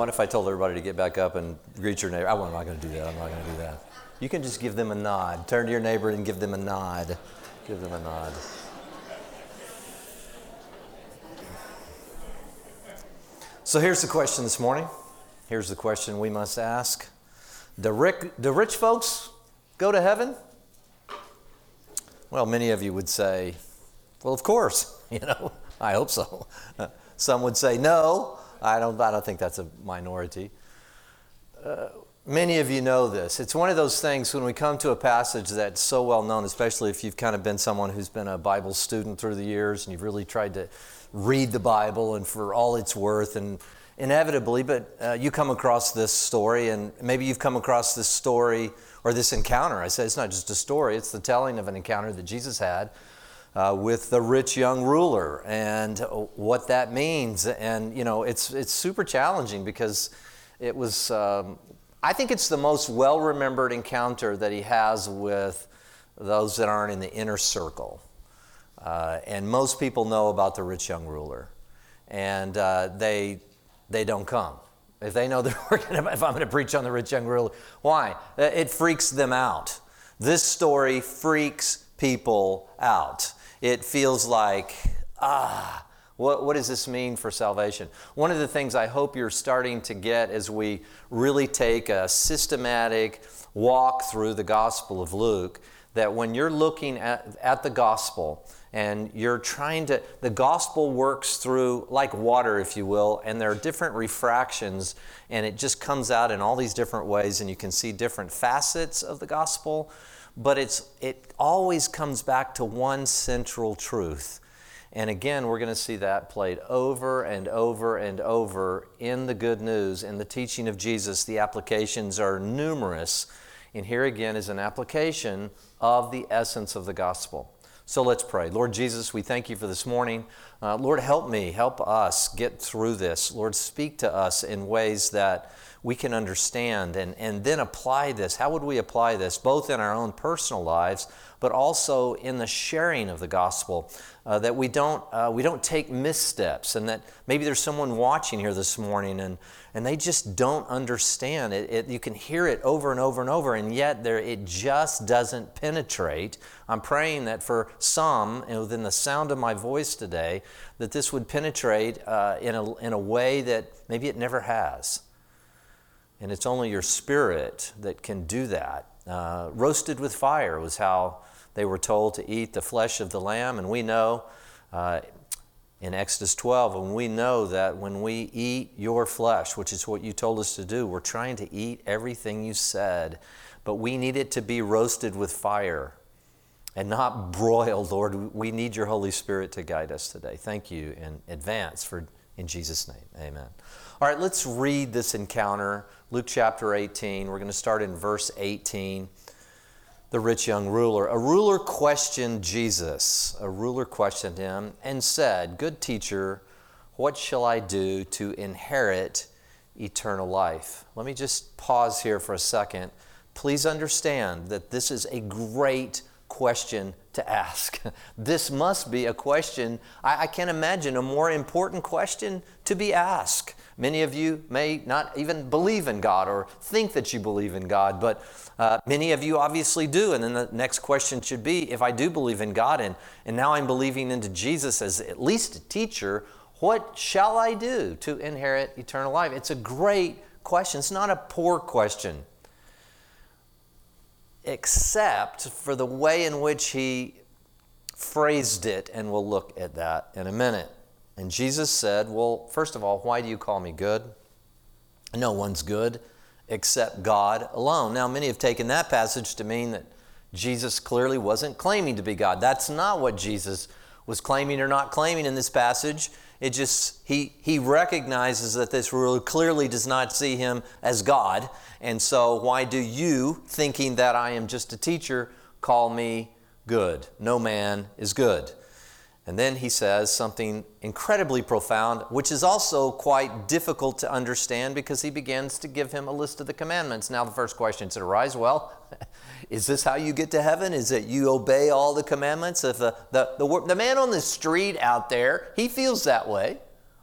what if I told everybody to get back up and greet your neighbor? I'm not going to do that. I'm not going to do that. You can just give them a nod. Turn to your neighbor and give them a nod. Give them a nod. So here's the question this morning. Here's the question we must ask Do, do rich folks go to heaven? Well, many of you would say, well, of course. You know, I hope so. Some would say, no, I don't, I don't think that's a minority. Uh, many of you know this. It's one of those things when we come to a passage that's so well known, especially if you've kind of been someone who's been a Bible student through the years and you've really tried to read the Bible and for all its worth and inevitably, but uh, you come across this story and maybe you've come across this story or this encounter. I say it's not just a story, it's the telling of an encounter that Jesus had uh, with the rich young ruler and what that means. And, you know, it's, it's super challenging because it was, um, I think it's the most well remembered encounter that he has with those that aren't in the inner circle. Uh, and most people know about the rich young ruler. And uh, they, they don't come. If they know that we're gonna, if I'm going to preach on the rich young ruler, why? Uh, it freaks them out. This story freaks people out it feels like, ah, what, what does this mean for salvation? One of the things I hope you're starting to get as we really take a systematic walk through the Gospel of Luke, that when you're looking at, at the Gospel, and you're trying to the gospel works through like water if you will and there are different refractions and it just comes out in all these different ways and you can see different facets of the gospel but it's, it always comes back to one central truth. And again, we're going to see that played over and over and over in the good news, in the teaching of Jesus. The applications are numerous. And here again is an application of the essence of the gospel. So let's pray. Lord Jesus, we thank you for this morning. Uh, Lord, help me, help us get through this. Lord, speak to us in ways that we can understand and, and then apply this. How would we apply this, both in our own personal lives, but also in the sharing of the gospel? Uh, that we don't, uh, we don't take missteps, and that maybe there's someone watching here this morning and, and they just don't understand it. it. You can hear it over and over and over, and yet there, it just doesn't penetrate. I'm praying that for some, within the sound of my voice today, that this would penetrate uh, in, a, in a way that maybe it never has. And it's only your spirit that can do that. Uh, roasted with fire was how they were told to eat the flesh of the lamb. And we know uh, in Exodus 12, and we know that when we eat your flesh, which is what you told us to do, we're trying to eat everything you said. But we need it to be roasted with fire and not broiled, Lord. We need your Holy Spirit to guide us today. Thank you in advance for in Jesus' name. Amen. All right, let's read this encounter. Luke chapter 18. We're going to start in verse 18. The rich young ruler. A ruler questioned Jesus. A ruler questioned him and said, Good teacher, what shall I do to inherit eternal life? Let me just pause here for a second. Please understand that this is a great question to ask. This must be a question, I, I, can't imagine a more important question to be asked. Many of you may not even believe in God or think that you believe in God, but uh, many of you obviously do. And then the next question should be if I do believe in God and, and now I'm believing into Jesus as at least a teacher, what shall I do to inherit eternal life? It's a great question. It's not a poor question, except for the way in which he phrased it, and we'll look at that in a minute. And Jesus said, Well, first of all, why do you call me good? No one's good except God alone. Now, many have taken that passage to mean that Jesus clearly wasn't claiming to be God. That's not what Jesus was claiming or not claiming in this passage. It just, he, he recognizes that this ruler clearly does not see him as God. And so, why do you, thinking that I am just a teacher, call me good? No man is good. And then he says something incredibly profound, which is also quite difficult to understand because he begins to give him a list of the commandments. Now, the first question should arise well, is this how you get to heaven? Is that you obey all the commandments? If the, the, the, the man on the street out there, he feels that way.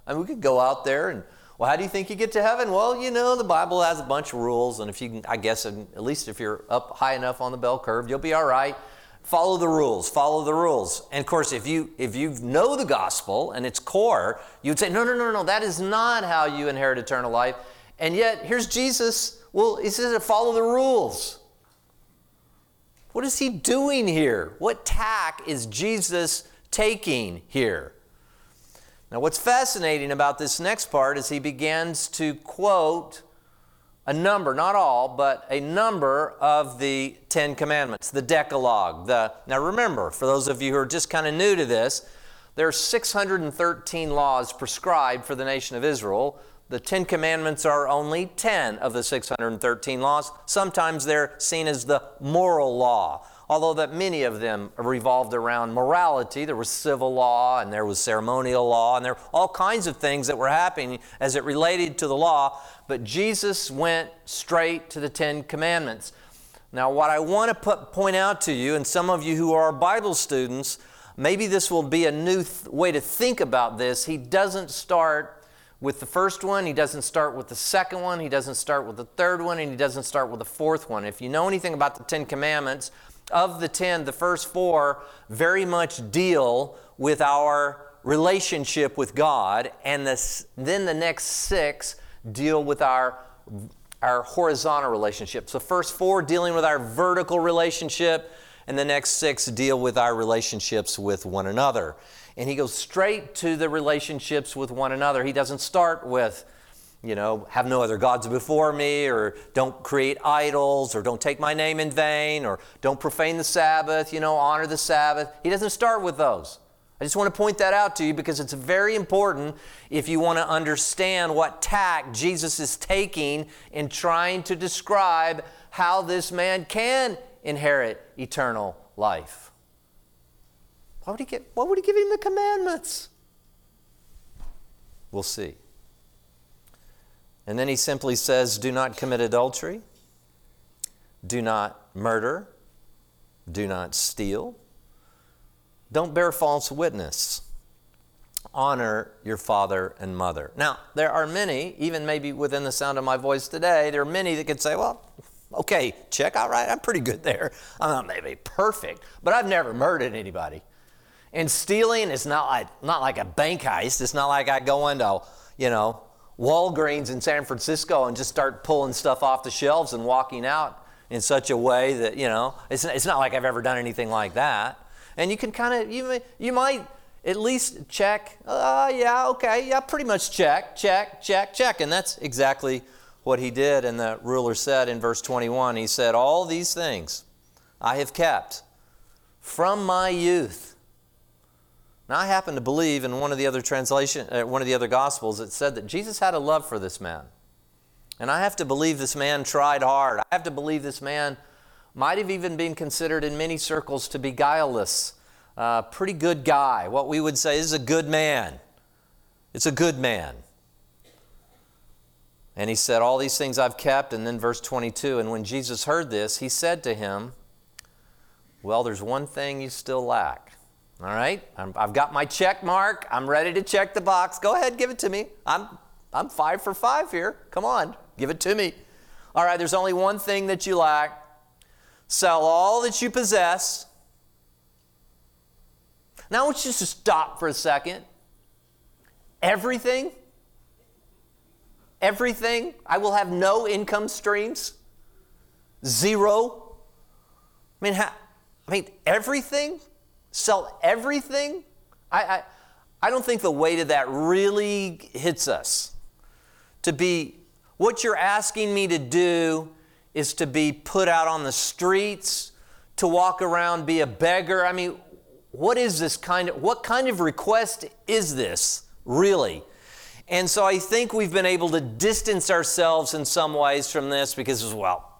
I mean, we could go out there and Well, how do you think you get to heaven? Well, you know, the Bible has a bunch of rules, and if you can, I guess, at least if you're up high enough on the bell curve, you'll be all right. Follow the rules, follow the rules. And of course, if you if you know the gospel and its core, you'd say, no, no, no, no, that is not how you inherit eternal life. And yet, here's Jesus. Well, he says to follow the rules. What is he doing here? What tack is Jesus taking here? Now, what's fascinating about this next part is he begins to quote a number, not all, but a number of the Ten Commandments, the Decalogue. The, now, remember, for those of you who are just kind of new to this, there are 613 laws prescribed for the nation of Israel. The Ten Commandments are only 10 of the 613 laws. Sometimes they're seen as the moral law although that many of them revolved around morality. There was civil law and there was ceremonial law and there were all kinds of things that were happening as it related to the law. But Jesus went straight to the Ten Commandments. Now, what I want to put, point out to you, and some of you who are Bible students, maybe this will be a new th- way to think about this. He doesn't start with the first one, he doesn't start with the second one, he doesn't start with the third one, and he doesn't start with the fourth one. If you know anything about the Ten Commandments, of the 10, the first four very much deal with our relationship with God, and this, then the next six deal with our, our horizontal relationship. So, first four dealing with our vertical relationship, and the next six deal with our relationships with one another. And he goes straight to the relationships with one another. He doesn't start with you know, have no other gods before me, or don't create idols, or don't take my name in vain, or don't profane the Sabbath, you know, honor the Sabbath. He doesn't start with those. I just want to point that out to you because it's very important if you want to understand what tack Jesus is taking in trying to describe how this man can inherit eternal life. Why would he, get, why would he give him the commandments? We'll see. And then he simply says, Do not commit adultery, do not murder, do not steal, don't bear false witness, honor your father and mother. Now, there are many, even maybe within the sound of my voice today, there are many that could say, Well, okay, check out right, I'm pretty good there. I'm not maybe perfect, but I've never murdered anybody. And stealing is not like, not like a bank heist. It's not like I go into, you know, Walgreens in San Francisco and just start pulling stuff off the shelves and walking out in such a way that, you know, it's, it's not like I've ever done anything like that. And you can kind of, you, you might at least check, uh, yeah, okay, yeah, pretty much check, check, check, check. And that's exactly what he did. And the ruler said in verse 21, he said, All these things I have kept from my youth. Now, I happen to believe in one of the other translation, uh, one of the other gospels, it said that Jesus had a love for this man. And I have to believe this man tried hard. I have to believe this man might have even been considered in many circles to be guileless. Uh, pretty good guy. What we would say is a good man. It's a good man. And he said, All these things I've kept. And then verse 22 And when Jesus heard this, he said to him, Well, there's one thing you still lack. All right? i have got my check mark. I'm ready to check the box. Go ahead, give it to me. I'm, I'm five for five here. Come on, give it to me. All right, there's only one thing that you lack sell all that you possess. Now, I want you to stop for a second. Everything? Everything? I will have no income streams? Zero? I mean, I mean, everything? Sell everything? I, I, I don't think the weight of that really hits us. To be, what you're asking me to do is to be put out on the streets, to walk around, be a beggar. I mean, what is this kind of, what kind of request is this, really? And so I think we've been able to distance ourselves in some ways from this because, well,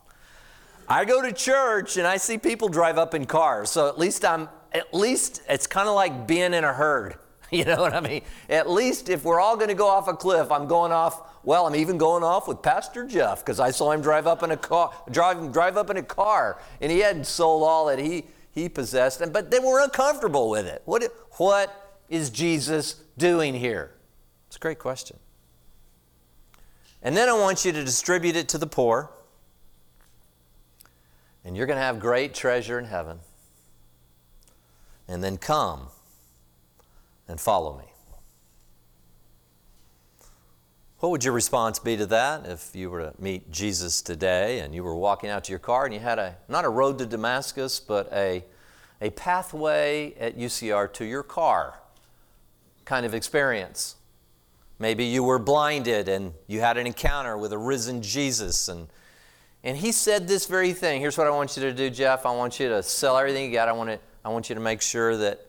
I go to church and I see people drive up in cars, so at least I'm at least it's kind of like being in a herd. You know what I mean? At least if we're all going to go off a cliff, I'm going off. Well, I'm even going off with Pastor Jeff because I saw him drive up in a car, drive drive up in a car, and he hadn't sold all that he he possessed. And but they were uncomfortable with it. What what is Jesus doing here? It's a great question. And then I want you to distribute it to the poor. And you're going to have great treasure in heaven. And then come and follow me. What would your response be to that if you were to meet Jesus today and you were walking out to your car and you had a not a road to Damascus, but a, a pathway at UCR to your car kind of experience? Maybe you were blinded and you had an encounter with a risen Jesus and and he said this very thing. Here's what I want you to do, Jeff. I want you to sell everything you got. I want, to, I want you to make sure that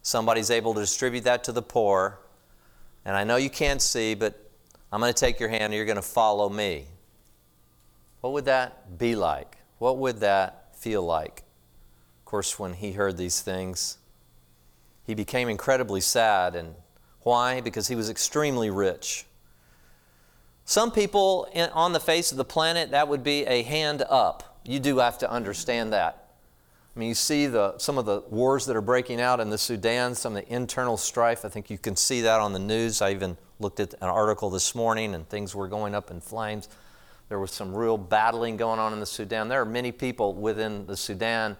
somebody's able to distribute that to the poor. And I know you can't see, but I'm going to take your hand and you're going to follow me. What would that be like? What would that feel like? Of course, when he heard these things, he became incredibly sad. And why? Because he was extremely rich. Some people on the face of the planet, that would be a hand up. You do have to understand that. I mean, you see the, some of the wars that are breaking out in the Sudan, some of the internal strife. I think you can see that on the news. I even looked at an article this morning and things were going up in flames. There was some real battling going on in the Sudan. There are many people within the Sudan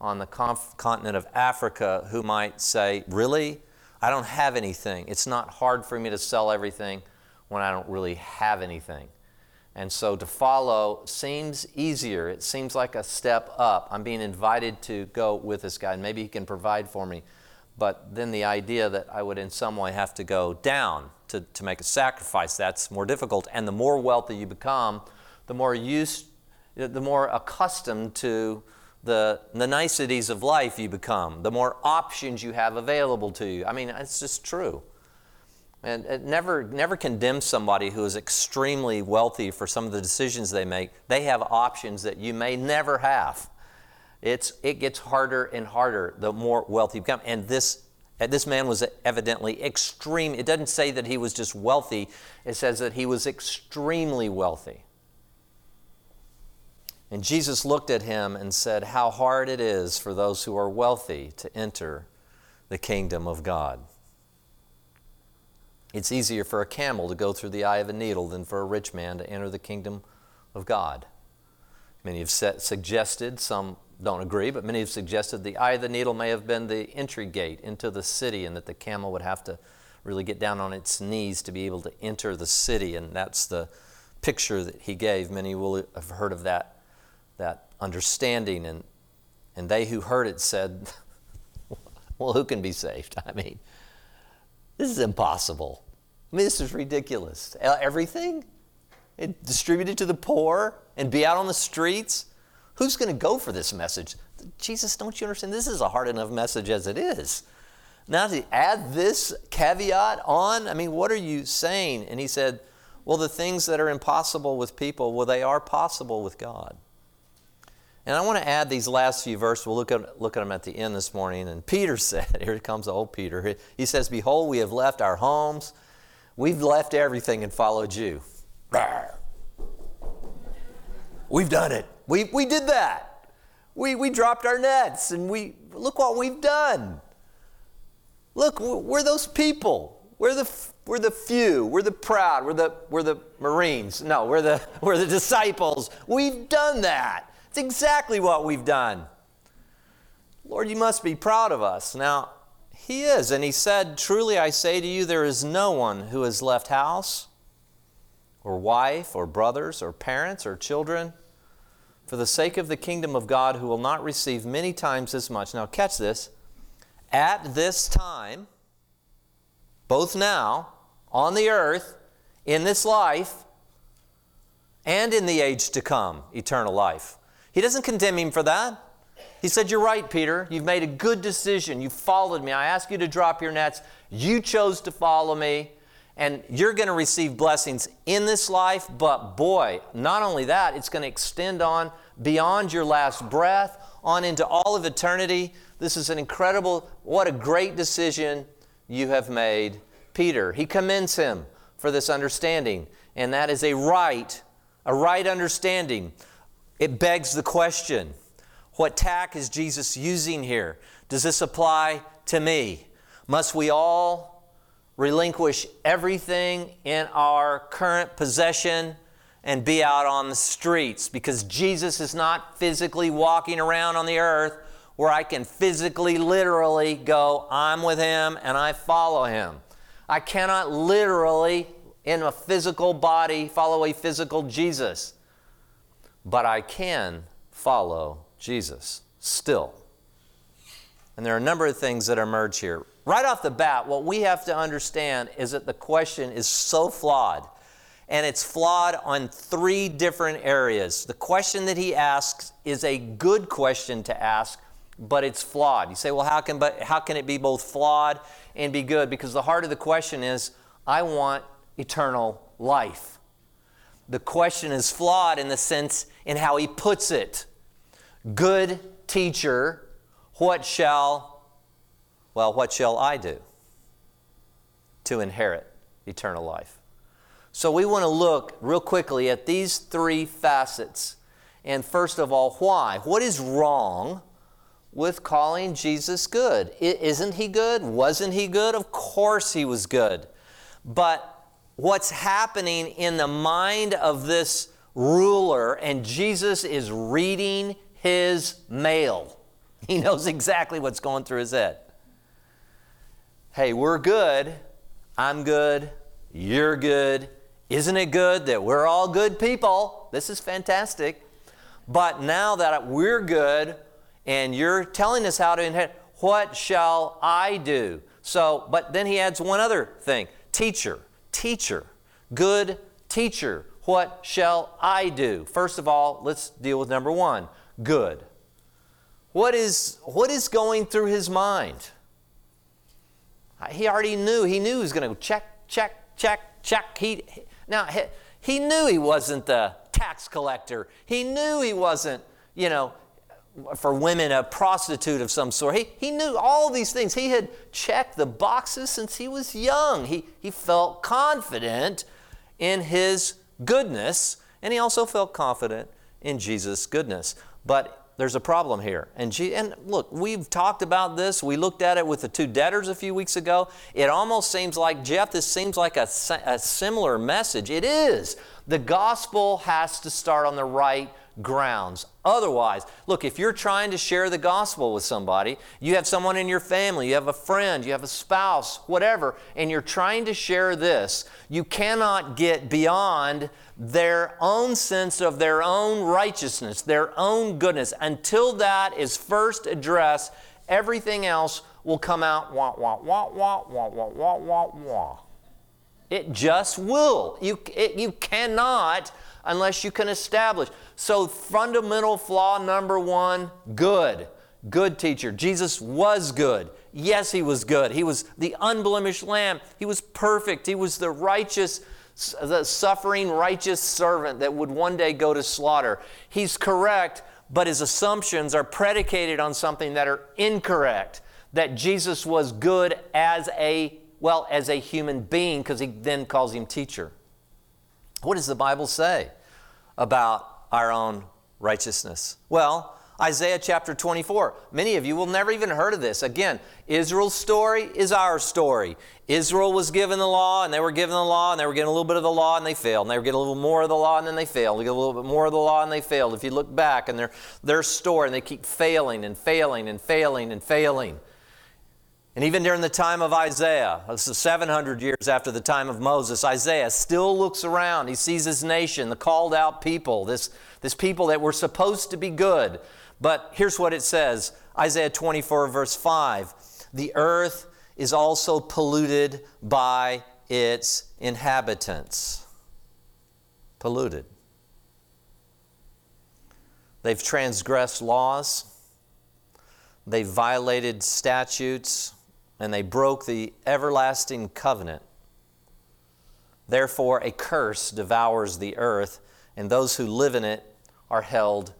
on the conf- continent of Africa who might say, Really? I don't have anything. It's not hard for me to sell everything when I don't really have anything. And so to follow seems easier. It seems like a step up. I'm being invited to go with this guy, and maybe he can provide for me. But then the idea that I would in some way have to go down to, to make a sacrifice, that's more difficult. And the more wealthy you become, the more used, the more accustomed to the, the niceties of life you become, the more options you have available to you. I mean, it's just true. And never, never condemn somebody who is extremely wealthy for some of the decisions they make. They have options that you may never have. It's, it gets harder and harder the more wealthy you become. And this, this man was evidently extreme. It doesn't say that he was just wealthy, it says that he was extremely wealthy. And Jesus looked at him and said, How hard it is for those who are wealthy to enter the kingdom of God. It's easier for a camel to go through the eye of a needle than for a rich man to enter the kingdom of God. Many have suggested, some don't agree, but many have suggested the eye of the needle may have been the entry gate into the city and that the camel would have to really get down on its knees to be able to enter the city. And that's the picture that he gave. Many will have heard of that, that understanding. And, and they who heard it said, Well, who can be saved? I mean, this is impossible. I mean, this is ridiculous. Everything? It distributed to the poor and be out on the streets? Who's going to go for this message? Jesus, don't you understand? This is a hard enough message as it is. Now to add this caveat on, I mean, what are you saying? And he said, Well, the things that are impossible with people, well, they are possible with God. And I want to add these last few verses. We'll look at, look at them at the end this morning. And Peter said, Here comes old Peter. He says, Behold, we have left our homes, we've left everything and followed you. We've done it. We, we did that. We, we dropped our nets and we look what we've done. Look, we're those people. We're the, we're the few. We're the proud. We're the, we're the Marines. No, we're the, we're the disciples. We've done that. It's exactly what we've done. Lord, you must be proud of us. Now, he is. And he said, Truly I say to you, there is no one who has left house or wife or brothers or parents or children for the sake of the kingdom of God who will not receive many times as much. Now, catch this. At this time, both now, on the earth, in this life, and in the age to come, eternal life. He doesn't condemn him for that. He said, You're right, Peter. You've made a good decision. You followed me. I asked you to drop your nets. You chose to follow me. And you're going to receive blessings in this life, but boy, not only that, it's going to extend on beyond your last breath, on into all of eternity. This is an incredible, what a great decision you have made, Peter. He commends him for this understanding, and that is a right, a right understanding. It begs the question what tack is Jesus using here? Does this apply to me? Must we all relinquish everything in our current possession and be out on the streets because Jesus is not physically walking around on the earth where I can physically, literally go, I'm with him and I follow him. I cannot literally, in a physical body, follow a physical Jesus, but I can follow Jesus still. And there are a number of things that emerge here. Right off the bat, what we have to understand is that the question is so flawed. And it's flawed on three different areas. The question that he asks is a good question to ask, but it's flawed. You say, well, how can, but how can it be both flawed and be good? Because the heart of the question is, I want eternal life. The question is flawed in the sense in how he puts it. Good teacher, what shall, well, what shall I do to inherit eternal life? So we want to look real quickly at these three facets. And first of all, why? What is wrong with calling Jesus good? Isn't he good? Wasn't he good? Of course he was good. But what's happening in the mind of this ruler, and Jesus is reading his mail. He knows exactly what's going through his head. Hey, we're good. I'm good. You're good. Isn't it good that we're all good people? This is fantastic. But now that we're good and you're telling us how to inherit, what shall I do? So, but then he adds one other thing teacher, teacher, good teacher. What shall I do? First of all, let's deal with number one good. What is, what is going through his mind? He already knew. He knew he was going to check, check, check, check. He, now, he, he knew he wasn't the tax collector. He knew he wasn't, you know, for women, a prostitute of some sort. He, he knew all these things. He had checked the boxes since he was young. He, he felt confident in his goodness, and he also felt confident in Jesus' goodness. But there's a problem here. And, G- and look, we've talked about this. We looked at it with the two debtors a few weeks ago. It almost seems like, Jeff, this seems like a, a similar message. It is. The gospel has to start on the right grounds. Otherwise, look, if you're trying to share the gospel with somebody, you have someone in your family, you have a friend, you have a spouse, whatever, and you're trying to share this, you cannot get beyond their own sense of their own righteousness, their own goodness. Until that is first addressed, everything else will come out wah, wah, wah, wah, wah, wah, wah, wah, wah. It just will. You, it, you cannot unless you can establish. So, fundamental flaw number one good. Good teacher. Jesus was good. Yes, he was good. He was the unblemished lamb. He was perfect. He was the righteous, the suffering righteous servant that would one day go to slaughter. He's correct, but his assumptions are predicated on something that are incorrect. That Jesus was good as a, well, as a human being, because he then calls him teacher. What does the Bible say about our own righteousness? Well, Isaiah chapter 24. Many of you will never even heard of this. Again, Israel's story is our story. Israel was given the law, and they were given the law, and they were getting a little bit of the law, and they failed. And they were getting a little more of the law, and then they failed. They get a little bit more of the law, and they failed. If you look back and their, their story, and they keep failing and failing and failing and failing. And even during the time of Isaiah, this is 700 years after the time of Moses, Isaiah still looks around. He sees his nation, the called out people, this, this people that were supposed to be good. But here's what it says Isaiah 24, verse 5 The earth is also polluted by its inhabitants. Polluted. They've transgressed laws, they've violated statutes and they broke the everlasting covenant. Therefore, a curse devours the earth, and those who live in it are held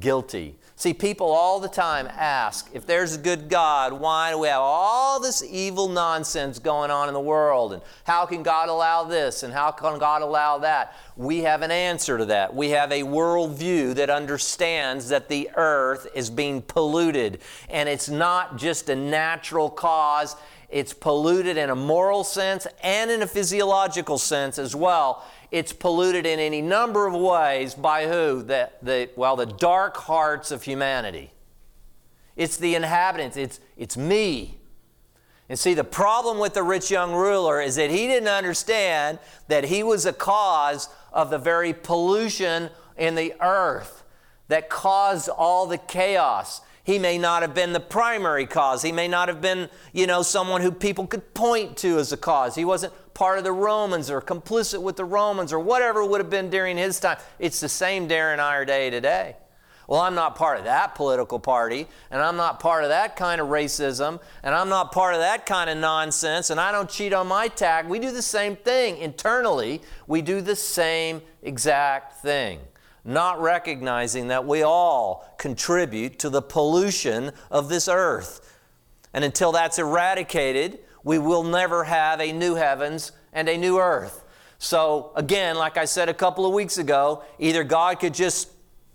guilty. See, people all the time ask if there's a good God, why do we have all this evil nonsense going on in the world? And how can God allow this? And how can God allow that? We have an answer to that. We have a worldview that understands that the earth is being polluted, and it's not just a natural cause it's polluted in a moral sense and in a physiological sense as well. It's polluted in any number of ways by who? The, the, well, the dark hearts of humanity. It's the inhabitants, it's, it's me. And see, the problem with the rich young ruler is that he didn't understand that he was a cause of the very pollution in the earth that caused all the chaos. He may not have been the primary cause. He may not have been, you know, someone who people could point to as a cause. He wasn't part of the Romans or complicit with the Romans or whatever would have been during his time. It's the same during our day today. Well, I'm not part of that political party, and I'm not part of that kind of racism, and I'm not part of that kind of nonsense, and I don't cheat on my tag. We do the same thing internally. We do the same exact thing, not recognizing that we all contribute to the pollution of this earth. And until that's eradicated, we will never have a new heavens and a new earth. So, again, like I said a couple of weeks ago, either God could just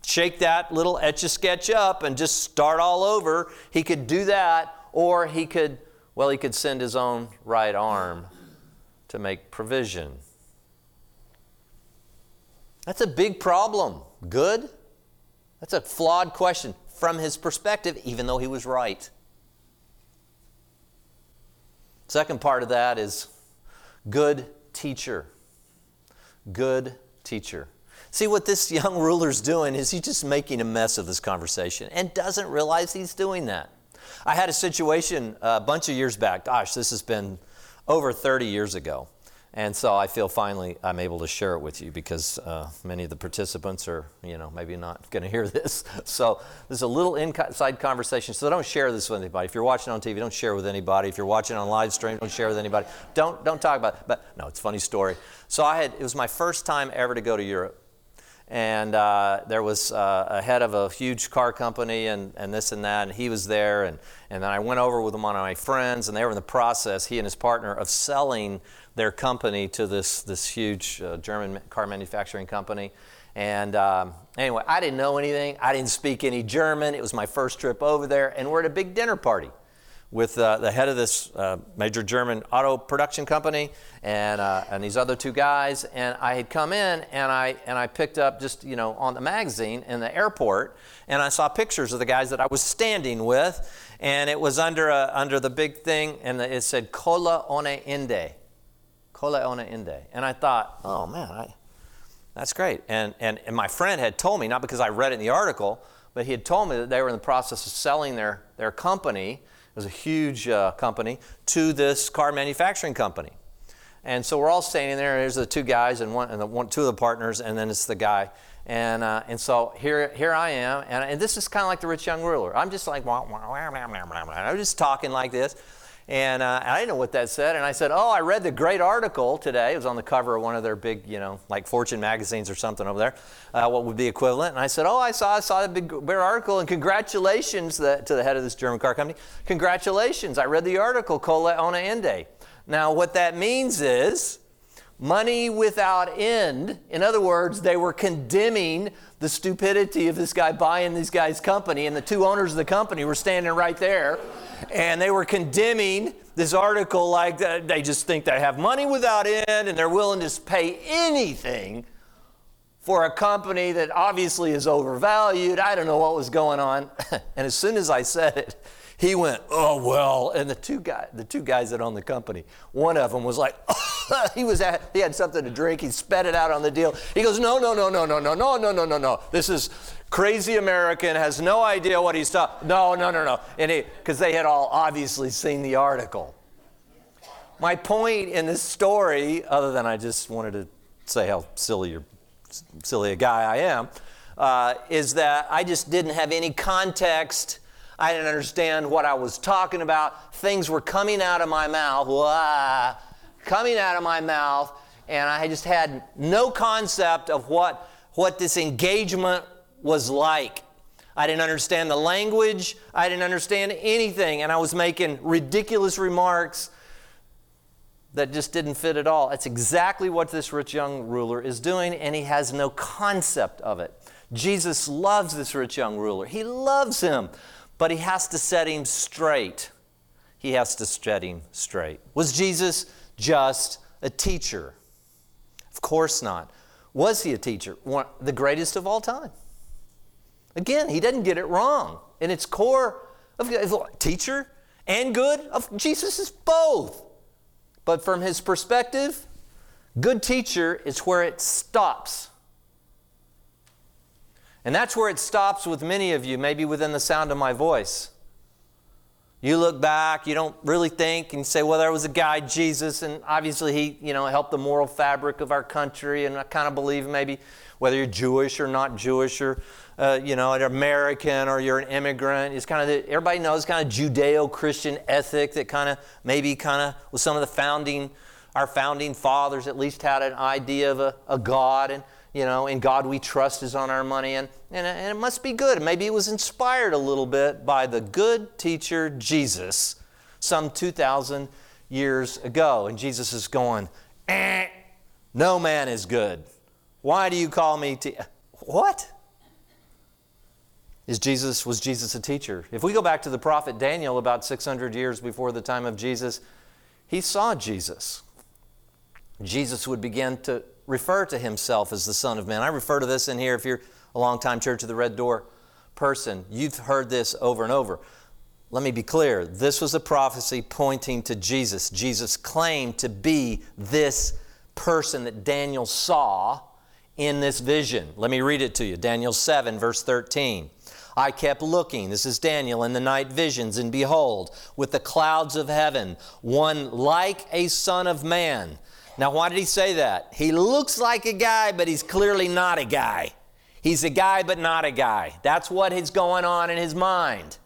shake that little etch a sketch up and just start all over. He could do that, or he could, well, he could send his own right arm to make provision. That's a big problem. Good? That's a flawed question from his perspective, even though he was right. Second part of that is good teacher. Good teacher. See, what this young ruler's doing is he's just making a mess of this conversation and doesn't realize he's doing that. I had a situation uh, a bunch of years back. Gosh, this has been over 30 years ago. And so I feel finally I'm able to share it with you because uh, many of the participants are, you know, maybe not going to hear this. So there's a little inside conversation. So don't share this with anybody. If you're watching on TV, don't share with anybody. If you're watching on live stream, don't share with anybody. Don't don't talk about it. But no, it's a funny story. So I had it was my first time ever to go to Europe and uh, there was uh, a head of a huge car company and, and this and that, and he was there. And, and then I went over with one of my friends, and they were in the process, he and his partner, of selling their company to this, this huge uh, German car manufacturing company. And um, anyway, I didn't know anything. I didn't speak any German. It was my first trip over there, and we're at a big dinner party with uh, the head of this uh, major German auto production company and, uh, and these other two guys. And I had come in and I, and I picked up just, you know, on the magazine in the airport and I saw pictures of the guys that I was standing with. And it was under, a, under the big thing and it said Kola One Inde. Kola One Inde. And I thought, oh man, I, that's great. And, and, and my friend had told me, not because I read it in the article, but he had told me that they were in the process of selling their, their company it was a huge uh, company, to this car manufacturing company. And so we're all standing there, and there's the two guys and, one, and the one, two of the partners, and then it's the guy. And, uh, and so here, here I am, and, and this is kind of like the rich young ruler. I'm just like, wah, wah, wah, I'm just talking like this. And, uh, I didn't know what that said. And I said, Oh, I read the great article today. It was on the cover of one of their big, you know, like Fortune magazines or something over there, uh, what would be equivalent. And I said, Oh, I saw, I saw the big, big article. And congratulations to the, to the head of this German car company. Congratulations. I read the article, Kola Ona Ende. Now, what that means is money without end. In other words, they were condemning the stupidity of this guy buying this guy's company. And the two owners of the company were standing right there and they were condemning this article like. They just think they have money without end and they're willing to pay anything for a company that obviously is overvalued. I don't know what was going on. and as soon as I said it, he went, "Oh well." And the two guys, the two guys that own the company, one of them was like, he was at, he had something to drink. He spat it out on the deal. He goes, "No, no, no, no, no, no, no, no, no, no, no. This is crazy American has no idea what he's talking. No, no, no, no. And because they had all obviously seen the article. My point in this story, other than I just wanted to say how silly or silly a guy I am, uh, is that I just didn't have any context I didn't understand what I was talking about. Things were coming out of my mouth, wah, coming out of my mouth, and I just had no concept of what, what this engagement was like. I didn't understand the language, I didn't understand anything, and I was making ridiculous remarks that just didn't fit at all. That's exactly what this rich young ruler is doing, and he has no concept of it. Jesus loves this rich young ruler. He loves him but he has to set him straight. he has to set him straight. Was Jesus just a teacher? Of course not. Was he a teacher? One, the greatest of all time. Again, he doesn't get it wrong. In its core, of teacher and good, of Jesus is both. But from his perspective, good teacher is where it stops. And that's where it stops with many of you, maybe within the sound of my voice. You look back, you don't really think, and say, well, there was a guy, Jesus, and obviously he, you know, helped the moral fabric of our country, and I kind of believe maybe whether you're Jewish or not Jewish, or, uh, you know, an American or you're an immigrant, it's kind of, the, everybody knows kind of Judeo-Christian ethic that kind of, maybe kind of with some of the founding, our founding fathers at least had an idea of a, a God, and, you know, in God we trust is on our money, and, and, and it must be good. Maybe it was inspired a little bit by the good teacher Jesus some 2,000 years ago. And Jesus is going, eh, no man is good. Why do you call me te-? What? Is Jesus, was Jesus a teacher? If we go back to the prophet Daniel about 600 years before the time of Jesus, he saw Jesus. Jesus would begin to refer to himself as the Son of Man. I refer to this in here if you're a long-time Church of the Red Door person. You've heard this over and over. Let me be clear. This was a prophecy pointing to Jesus. Jesus claimed to be this person that Daniel saw in this vision. Let me read it to you. Daniel 7, verse 13. I kept looking, this is Daniel, in the night visions, and behold, with the clouds of heaven, one like a son of man now, why did he say that? He looks like a guy, but he's clearly not a guy. He's a guy, but not a guy. That's what is going on in his mind.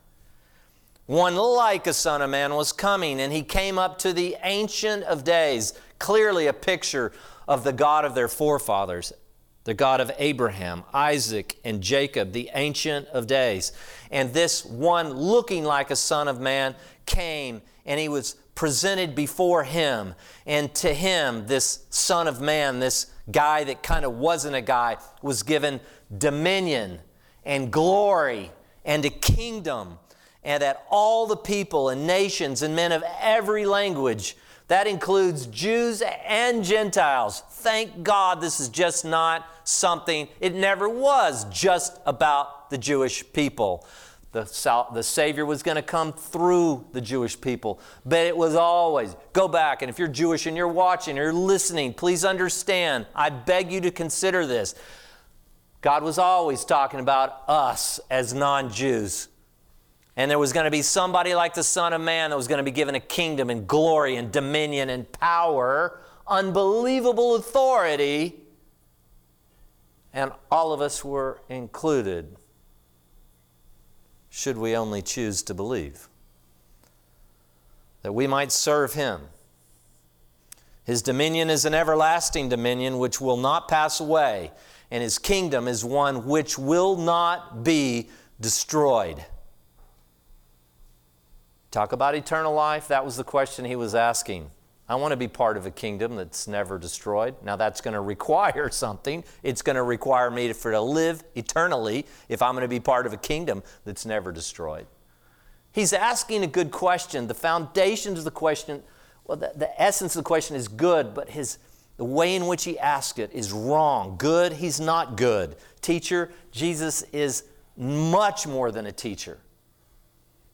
One like a son of man was coming, and he came up to the Ancient of Days, clearly a picture of the God of their forefathers, the God of Abraham, Isaac, and Jacob, the Ancient of Days. And this one looking like a son of man came, and he was presented before him. And to him, this Son of Man, this guy that kind of wasn't a guy, was given dominion and glory and a kingdom, and that all the people and nations and men of every language, that includes Jews and Gentiles. Thank God this is just not something, it never was just about the Jewish people the, the Savior was going to come through the Jewish people. But it was always, go back, and if you're Jewish and you're watching, you're listening, please understand, I beg you to consider this. God was always talking about us as non Jews. And there was going to be somebody like the Son of Man that was going to be given a kingdom and glory and dominion and power, unbelievable authority. And all of us were included should we only choose to believe. That we might serve him. His dominion is an everlasting dominion which will not pass away, and his kingdom is one which will not be destroyed. Talk about eternal life. That was the question he was asking. I want to be part of a kingdom that's never destroyed. Now, that's going to require something. It's going to require me to, for to live eternally if I'm going to be part of a kingdom that's never destroyed. He's asking a good question. The foundations of the question, well, the, the essence of the question is good, but his, the way in which he asks it is wrong. Good, he's not good. Teacher, Jesus is much more than a teacher.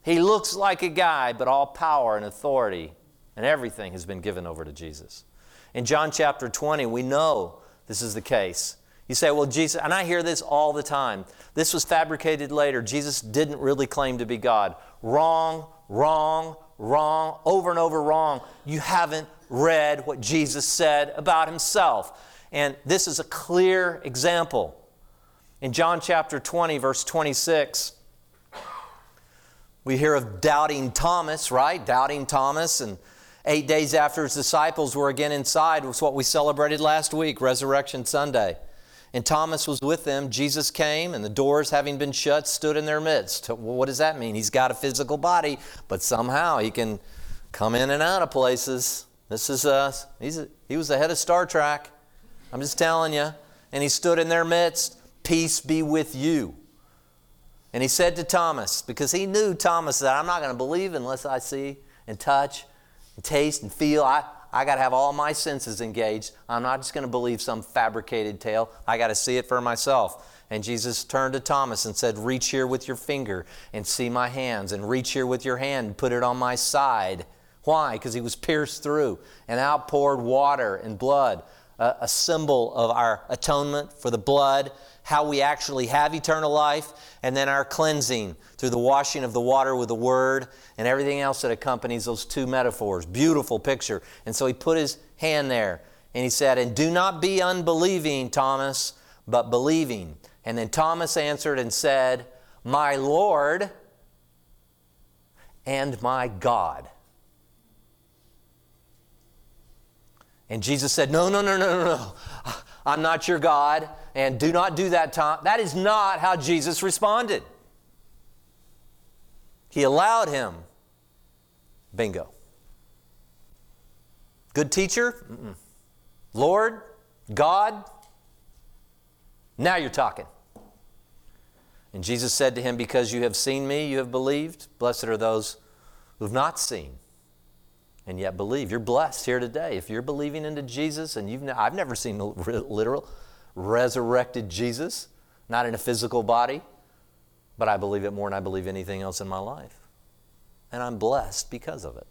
He looks like a guy, but all power and authority and everything has been given over to Jesus. In John chapter 20, we know this is the case. You say, well, Jesus, and I hear this all the time. This was fabricated later. Jesus didn't really claim to be God. Wrong, wrong, wrong, over and over wrong. You haven't read what Jesus said about himself. And this is a clear example. In John chapter 20, verse 26, we hear of doubting Thomas, right? Doubting Thomas. And Eight days after his disciples were again inside was what we celebrated last week, Resurrection Sunday. And Thomas was with them. Jesus came, and the doors, having been shut, stood in their midst. Well, what does that mean? He's got a physical body, but somehow he can come in and out of places. This is us. He's a, he was the head of Star Trek. I'm just telling you. And he stood in their midst. Peace be with you. And he said to Thomas, because he knew Thomas that I'm not going to believe unless I see and touch and taste and feel. I, I got to have all my senses engaged. I'm not just going to believe some fabricated tale. I got to see it for myself. And Jesus turned to Thomas and said, Reach here with your finger and see my hands, and reach here with your hand and put it on my side. Why? Because he was pierced through and outpoured water and blood, a, a symbol of our atonement for the blood, how we actually have eternal life, and then our cleansing through the washing of the water with the word and everything else that accompanies those two metaphors. Beautiful picture. And so he put his hand there and he said, And do not be unbelieving, Thomas, but believing. And then Thomas answered and said, My Lord and my God. And Jesus said, No, no, no, no, no, no. I'm not your God, and do not do that, Tom. That is not how Jesus responded. He allowed him. Bingo. Good teacher? Mm-mm. Lord? God? Now you're talking. And Jesus said to him, Because you have seen me, you have believed. Blessed are those who have not seen and yet believe. You're blessed here today. If you're believing into Jesus, and you've, ne- I've never seen a literal resurrected Jesus, not in a physical body, but I believe it more than I believe anything else in my life. And I'm blessed because of it.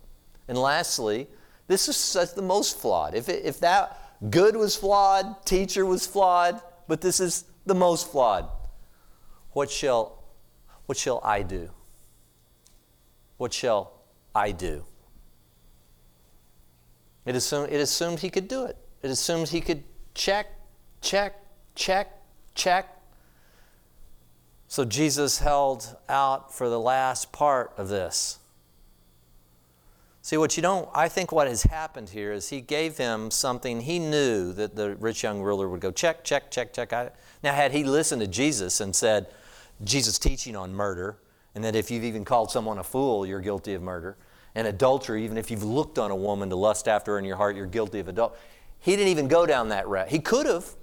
And lastly, this is such the most flawed. If, it, if that good was flawed, teacher was flawed, but this is the most flawed. What shall, what shall I do? What shall I do? It assumed, it assumed he could do it. It assumed he could check, check, check, check. So Jesus held out for the last part of this. See, what you don't, I think what has happened here is he gave him something he knew that the rich young ruler would go, check, check, check, check. Now, had he listened to Jesus and said, Jesus teaching on murder, and that if you've even called someone a fool, you're guilty of murder, and adultery, even if you've looked on a woman to lust after her in your heart, you're guilty of adultery. He didn't even go down that route. He could have.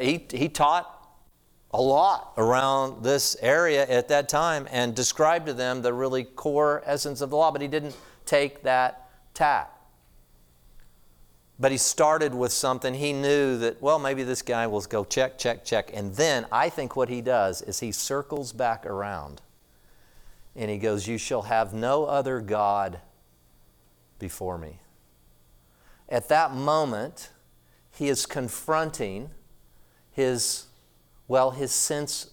He, he taught a lot around this area at that time and described to them the really core essence of the law, but he didn't take that tack. But he started with something he knew that, well, maybe this guy will go check, check, check. And then I think what he does is he circles back around and he goes, You shall have no other God before me. At that moment, he is confronting his, well, his sense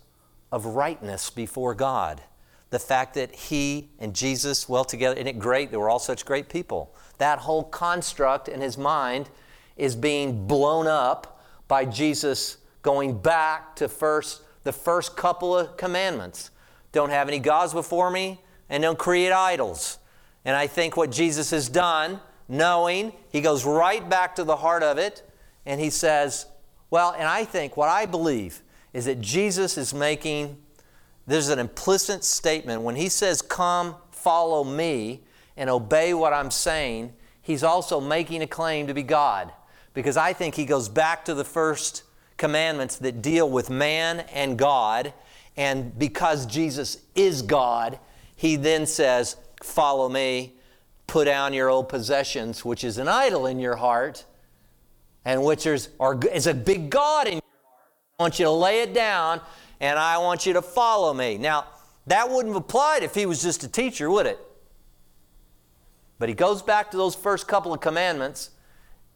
of rightness before God. The fact that he and Jesus, well, together, isn't it great? They were all such great people. That whole construct in his mind is being blown up by Jesus going back to first the first couple of commandments don't have any gods before me, and don't create idols. And I think what Jesus has done, knowing, he goes right back to the heart of it, and he says, Well, and I think what I believe is that Jesus is making, there's an implicit statement. When he says, Come, follow me, and obey what I'm saying, he's also making a claim to be God. Because I think he goes back to the first commandments that deal with man and God and because Jesus is God, he then says, Follow me, put down your old possessions, which is an idol in your heart, and which is, is a big God in your heart. I want you to lay it down, and I want you to follow me. Now, that wouldn't have applied if he was just a teacher, would it? But he goes back to those first couple of commandments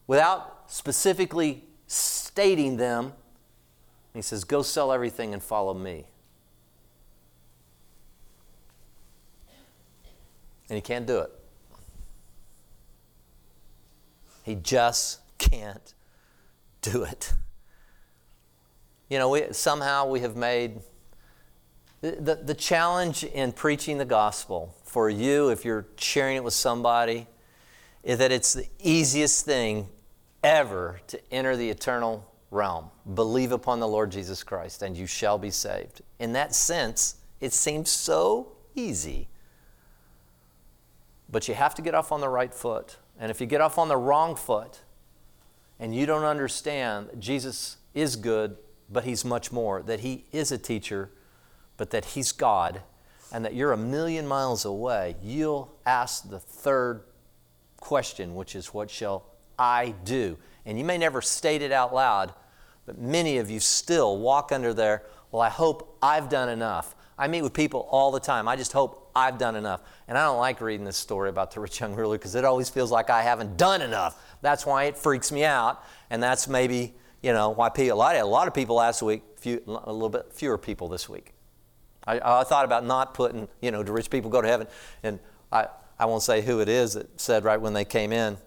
without specifically stating them. He says, Go sell everything and follow me. And he can't do it. He just can't do it. You know, we, somehow we have made the, the, the challenge in preaching the gospel for you, if you're sharing it with somebody, is that it's the easiest thing ever to enter the eternal realm. Believe upon the Lord Jesus Christ, and you shall be saved. In that sense, it seems so easy. But you have to get off on the right foot. And if you get off on the wrong foot and you don't understand that Jesus is good, but he's much more, that he is a teacher, but that he's God, and that you're a million miles away, you'll ask the third question, which is, What shall I do? And you may never state it out loud, but many of you still walk under there, Well, I hope I've done enough. I meet with people all the time. I just hope I've done enough. And I don't like reading this story about the rich young ruler because it always feels like I haven't done enough. That's why it freaks me out. And that's maybe, you know, why a lot, a lot of people last week, few, a little bit fewer people this week. I, I thought about not putting, you know, do rich people go to heaven? And I, I won't say who it is that said right when they came in.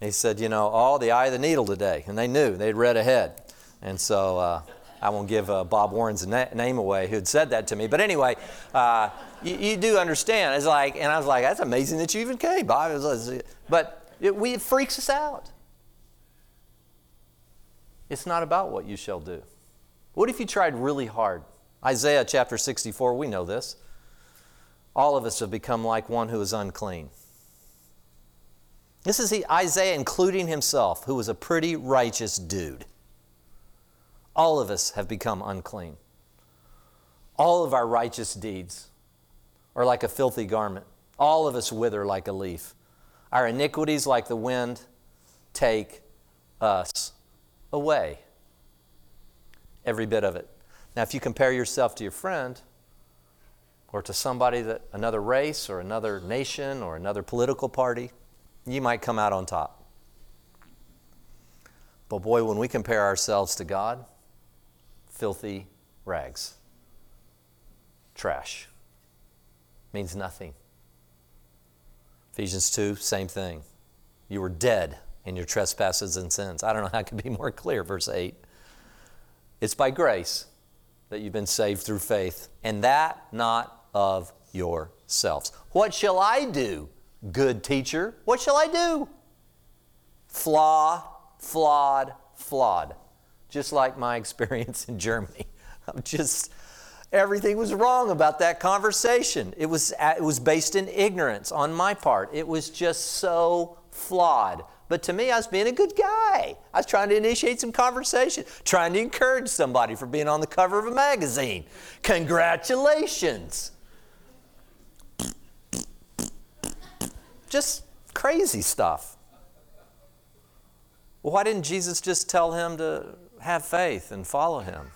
He said, you know, all oh, the eye of the needle today. And they knew, they'd read ahead. And so, uh, I won't give uh, Bob Warren's na- name away who had said that to me. But anyway, uh, you, you, do understand. It's like, and I was like, that's amazing that you even came, Bob. but it, we, it freaks us out. It's not about what you shall do. What if you tried really hard? Isaiah chapter 64, we know this. All of us have become like one who is unclean. This is Isaiah including himself, who was a pretty righteous dude. All of us have become unclean. All of our righteous deeds are like a filthy garment. All of us wither like a leaf. Our iniquities, like the wind, take us away. Every bit of it. Now, if you compare yourself to your friend, or to somebody that another race or another nation or another political party, you might come out on top. But boy, when we compare ourselves to God, filthy rags. Trash. Means nothing. Ephesians 2, same thing. You were dead in your trespasses and sins. I don't know how it could be more clear, verse 8. It's by grace that you've been saved through faith, and that not of yourselves. What shall I do, good teacher? What shall I do? Flaw, flawed, flawed just like my experience in Germany. I'm just, everything was wrong about that conversation. It was, uh, it was based in ignorance on my part. It was just so flawed. But to me, I was being a good guy. I was trying to initiate some conversation, trying to encourage somebody for being on the cover of a magazine. Congratulations. Just crazy stuff. Why didn't Jesus just tell him to have faith and follow him?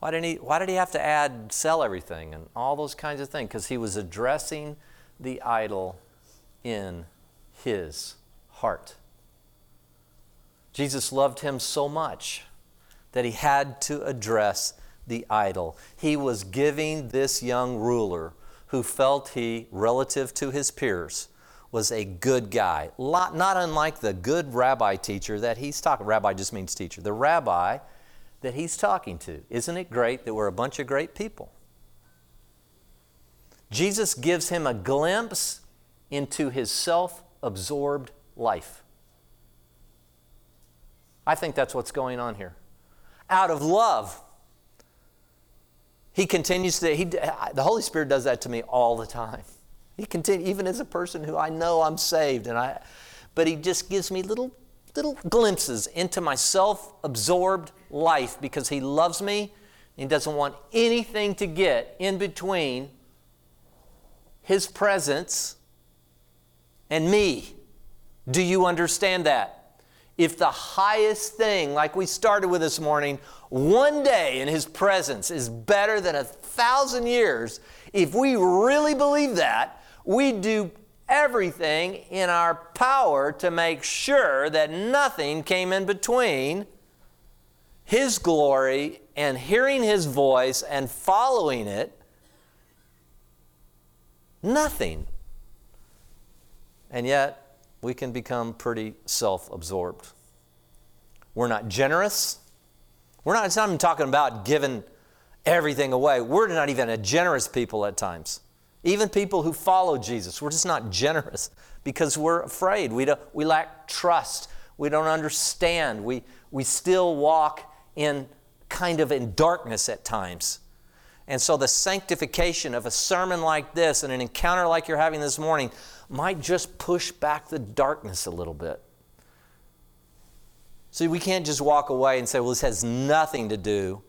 Why, didn't he, why did he have to add, sell everything and all those kinds of things? Because he was addressing the idol in his heart. Jesus loved him so much that he had to address the idol. He was giving this young ruler, who felt he, relative to his peers, was a good guy, not unlike the good rabbi teacher that he's talking. Rabbi just means teacher. The rabbi that he's talking to. Isn't it great that we're a bunch of great people? Jesus gives him a glimpse into his self absorbed life. I think that's what's going on here. Out of love, he continues to, he, the Holy Spirit does that to me all the time. He continues, even as a person who I know I'm saved, and I, but he just gives me little, little glimpses into my self-absorbed life because he loves me. He doesn't want anything to get in between his presence and me. Do you understand that? If the highest thing, like we started with this morning, one day in His presence is better than a thousand years, if we really believe that, we do everything in our power to make sure that nothing came in between His glory and hearing His voice and following it. Nothing. And yet, we can become pretty self absorbed. We're not generous. We're not, it's not even talking about giving everything away. We're not even a generous people at times. Even people who follow Jesus, we're just not generous because we're afraid. We, don't, we lack trust. We don't understand. We, we still walk in kind of in darkness at times. And so the sanctification of a sermon like this and an encounter like you're having this morning might just push back the darkness a little bit. So we can't just walk away and say, well, this has nothing to do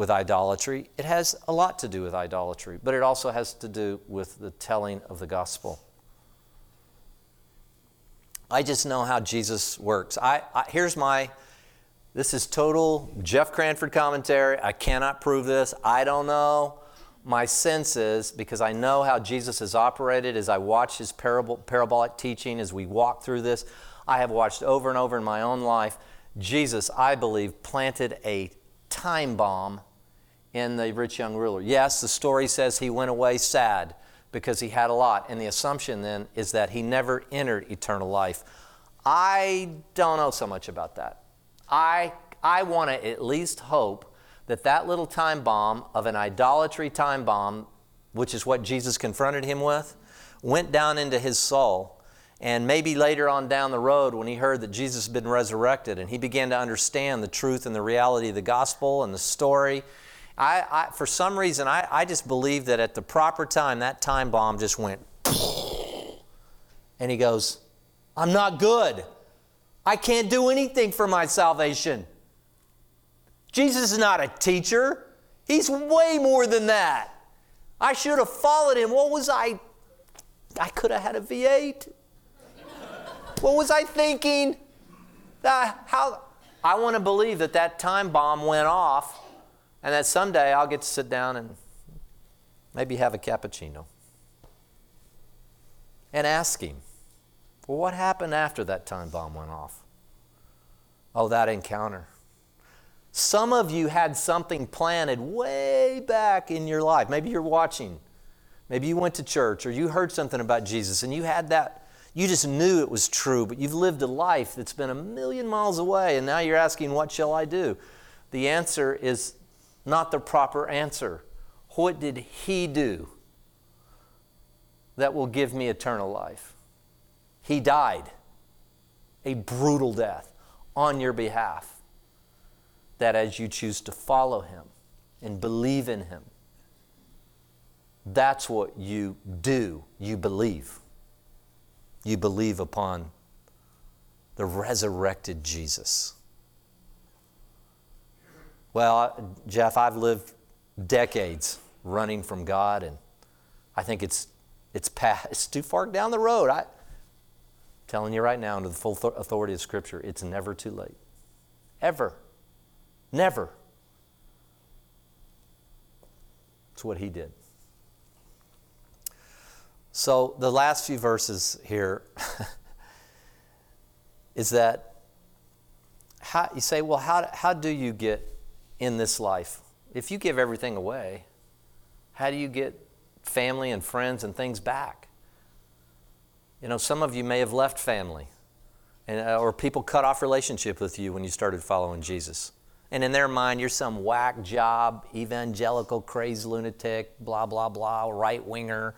with idolatry. It has a lot to do with idolatry, but it also has to do with the telling of the gospel. I just know how Jesus works. I, I, here's my this is total Jeff Cranford commentary. I cannot prove this. I don't know. My sense is because I know how Jesus has operated as I watch his parable, parabolic teaching as we walk through this. I have watched over and over in my own life. Jesus, I believe, planted a time bomb in the rich young ruler. Yes, the story says he went away sad because he had a lot. And the assumption then is that he never entered eternal life. I don't know so much about that. I, I want to at least hope that that little time bomb of an idolatry time bomb, which is what Jesus confronted him with, went down into his soul. And maybe later on down the road, when he heard that Jesus had been resurrected and he began to understand the truth and the reality of the gospel and the story, I, I, for some reason, I, I just believe that at the proper time, that time bomb just went. And he goes, I'm not good. I can't do anything for my salvation. Jesus is not a teacher, he's way more than that. I should have followed him. What was I? I could have had a V8. what was I thinking? Uh, how? I want to believe that that time bomb went off and that someday I'll get to sit down and maybe have a cappuccino and ask him, well, what happened after that time bomb went off? Oh, that encounter. Some of you had something planted way back in your life. Maybe you're watching. Maybe you went to church or you heard something about Jesus and you had that, you just knew it was true, but you've lived a life that's been a million miles away and now you're asking, What shall I do? The answer is not the proper answer. What did He do that will give me eternal life? He died a brutal death on your behalf. That as you choose to follow Him and believe in Him, that's what you do. You believe. You believe upon the resurrected Jesus. Well, Jeff, I've lived decades running from God, and I think it's it's past, it's too far down the road. I, am telling you right now, under the full authority of Scripture, it's never too late. Ever. Never. It's what he did. So the last few verses here is that how, you say, well, how, how do you get in this life. If you give everything away, how do you get family and friends and things back? You know, some of you may have left family, and, uh, or people cut off relationship with you when you started following Jesus. And in their mind, you're some whack job, evangelical, crazed lunatic, blah, blah, blah, right winger,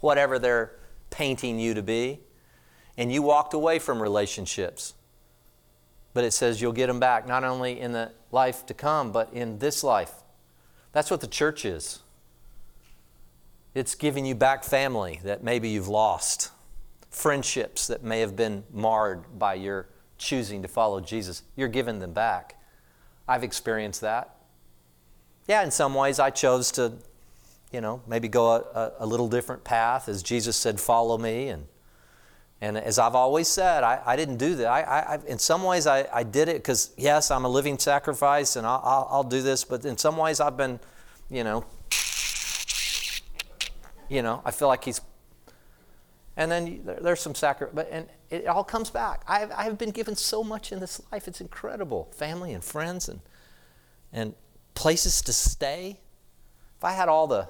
whatever they're painting you to be. And you walked away from relationships. But it says you'll get them back, not only in the life to come, but in this life. That's what the church is. It's giving you back family that maybe you've lost, friendships that may have been marred by your choosing to follow Jesus. You're giving them back. I've experienced that. Yeah, in some ways, I chose to, you know, maybe go a, a, little different path as Jesus said, follow me. And and as I've always said, I, I didn't do that. I, I, in some ways, I, I did it because, yes, I'm a living sacrifice and I'll, I'll, I'll, do this, but in some ways, I've been, you know, you know, I feel like he's, and then there, there's some sacrifice, but, and it all comes back. I've, I've been given so much in this life. It's incredible. Family and friends and, and places to stay. If I had all the,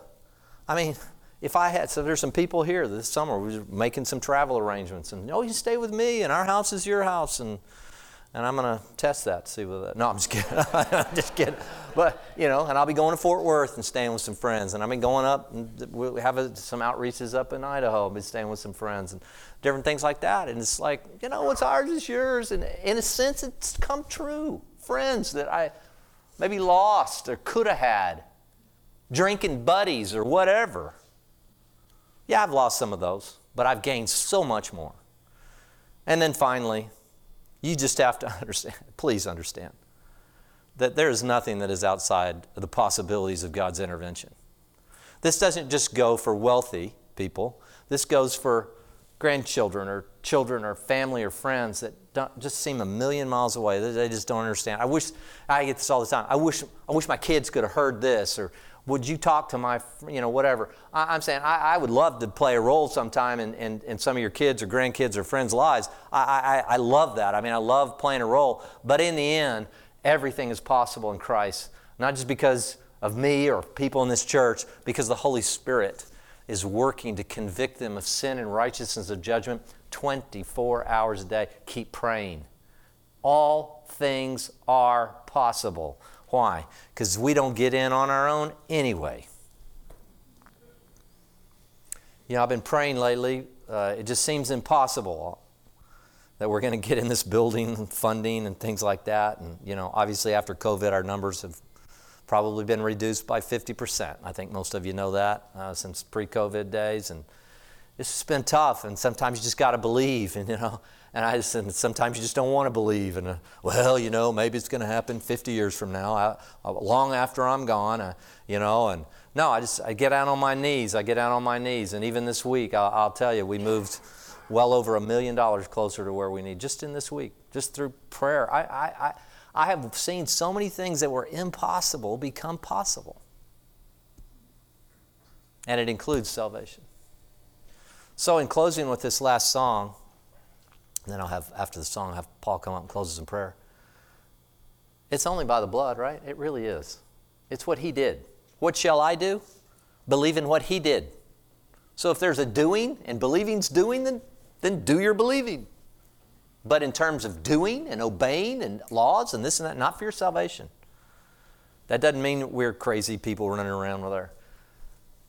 I mean, if I had, so there's some people here this summer, we are making some travel arrangements, and oh, you stay with me, and our house is your house, and and I'm gonna test that, see what that. No, I'm just kidding. I'm just kidding. But you know, and I'll be going to Fort Worth and staying with some friends, and I've been going up, and we have a, some outreaches up in Idaho. I've been staying with some friends and different things like that. And it's like, you know, what's ours is yours, and in a sense, it's come true. Friends that I maybe lost or could have had, drinking buddies or whatever. Yeah, I've lost some of those, but I've gained so much more. And then finally, you just have to understand, please understand, that there is nothing that is outside the possibilities of God's intervention. This doesn't just go for wealthy people, this goes for grandchildren or children or family or friends that just seem a million miles away. They just don't understand. I wish, I get this all the time. I wish, I wish my kids could have heard this or would you talk to my, you know, whatever. I, am saying I, I, would love to play a role sometime in, in, in, some of your kids or grandkids or friends' lives. I, I, I love that. I mean, I love playing a role. But in the end, everything is possible in Christ, not just because of me or people in this church, because the Holy Spirit is working to convict them of sin and righteousness of judgment 24 hours a day. Keep praying. All things are possible. Why? Because we don't get in on our own anyway. You know, I've been praying lately. Uh, it just seems impossible that we're going to get in this building funding and things like that. And, you know, obviously after COVID, our numbers have probably been reduced by 50%. I think most of you know that uh, since pre-COVID days, and it's been tough. And sometimes you just got to believe, and you know, and I just, and sometimes you just don't want to believe. And uh, well, you know, maybe it's going to happen 50 years from now, I, uh, long after I'm gone, uh, you know. And no, I just I get out on my knees. I get out on my knees, and even this week, I'll, I'll tell you, we moved well over a million dollars closer to where we need just in this week, just through prayer. I, I, I I have seen so many things that were impossible become possible. And it includes salvation. So, in closing with this last song, and then I'll have, after the song, I'll have Paul come up and close us in prayer. It's only by the blood, right? It really is. It's what he did. What shall I do? Believe in what he did. So if there's a doing and believing's doing, then, then do your believing. But in terms of doing and obeying and laws and this and that, not for your salvation. That doesn't mean we're crazy people running around with our,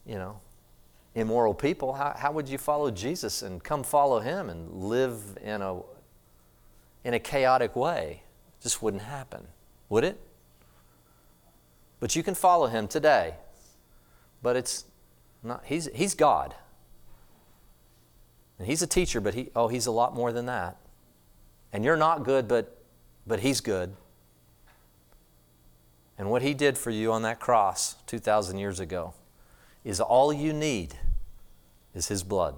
you know, immoral people. How, how would you follow Jesus and come follow him and live in a, in a chaotic way? It just wouldn't happen, would it? But you can follow him today. But it's not, he's, he's God. And he's a teacher, but he, oh, he's a lot more than that and you're not good, but, but He's good. And what He did for you on that cross 2,000 years ago is all you need is His blood.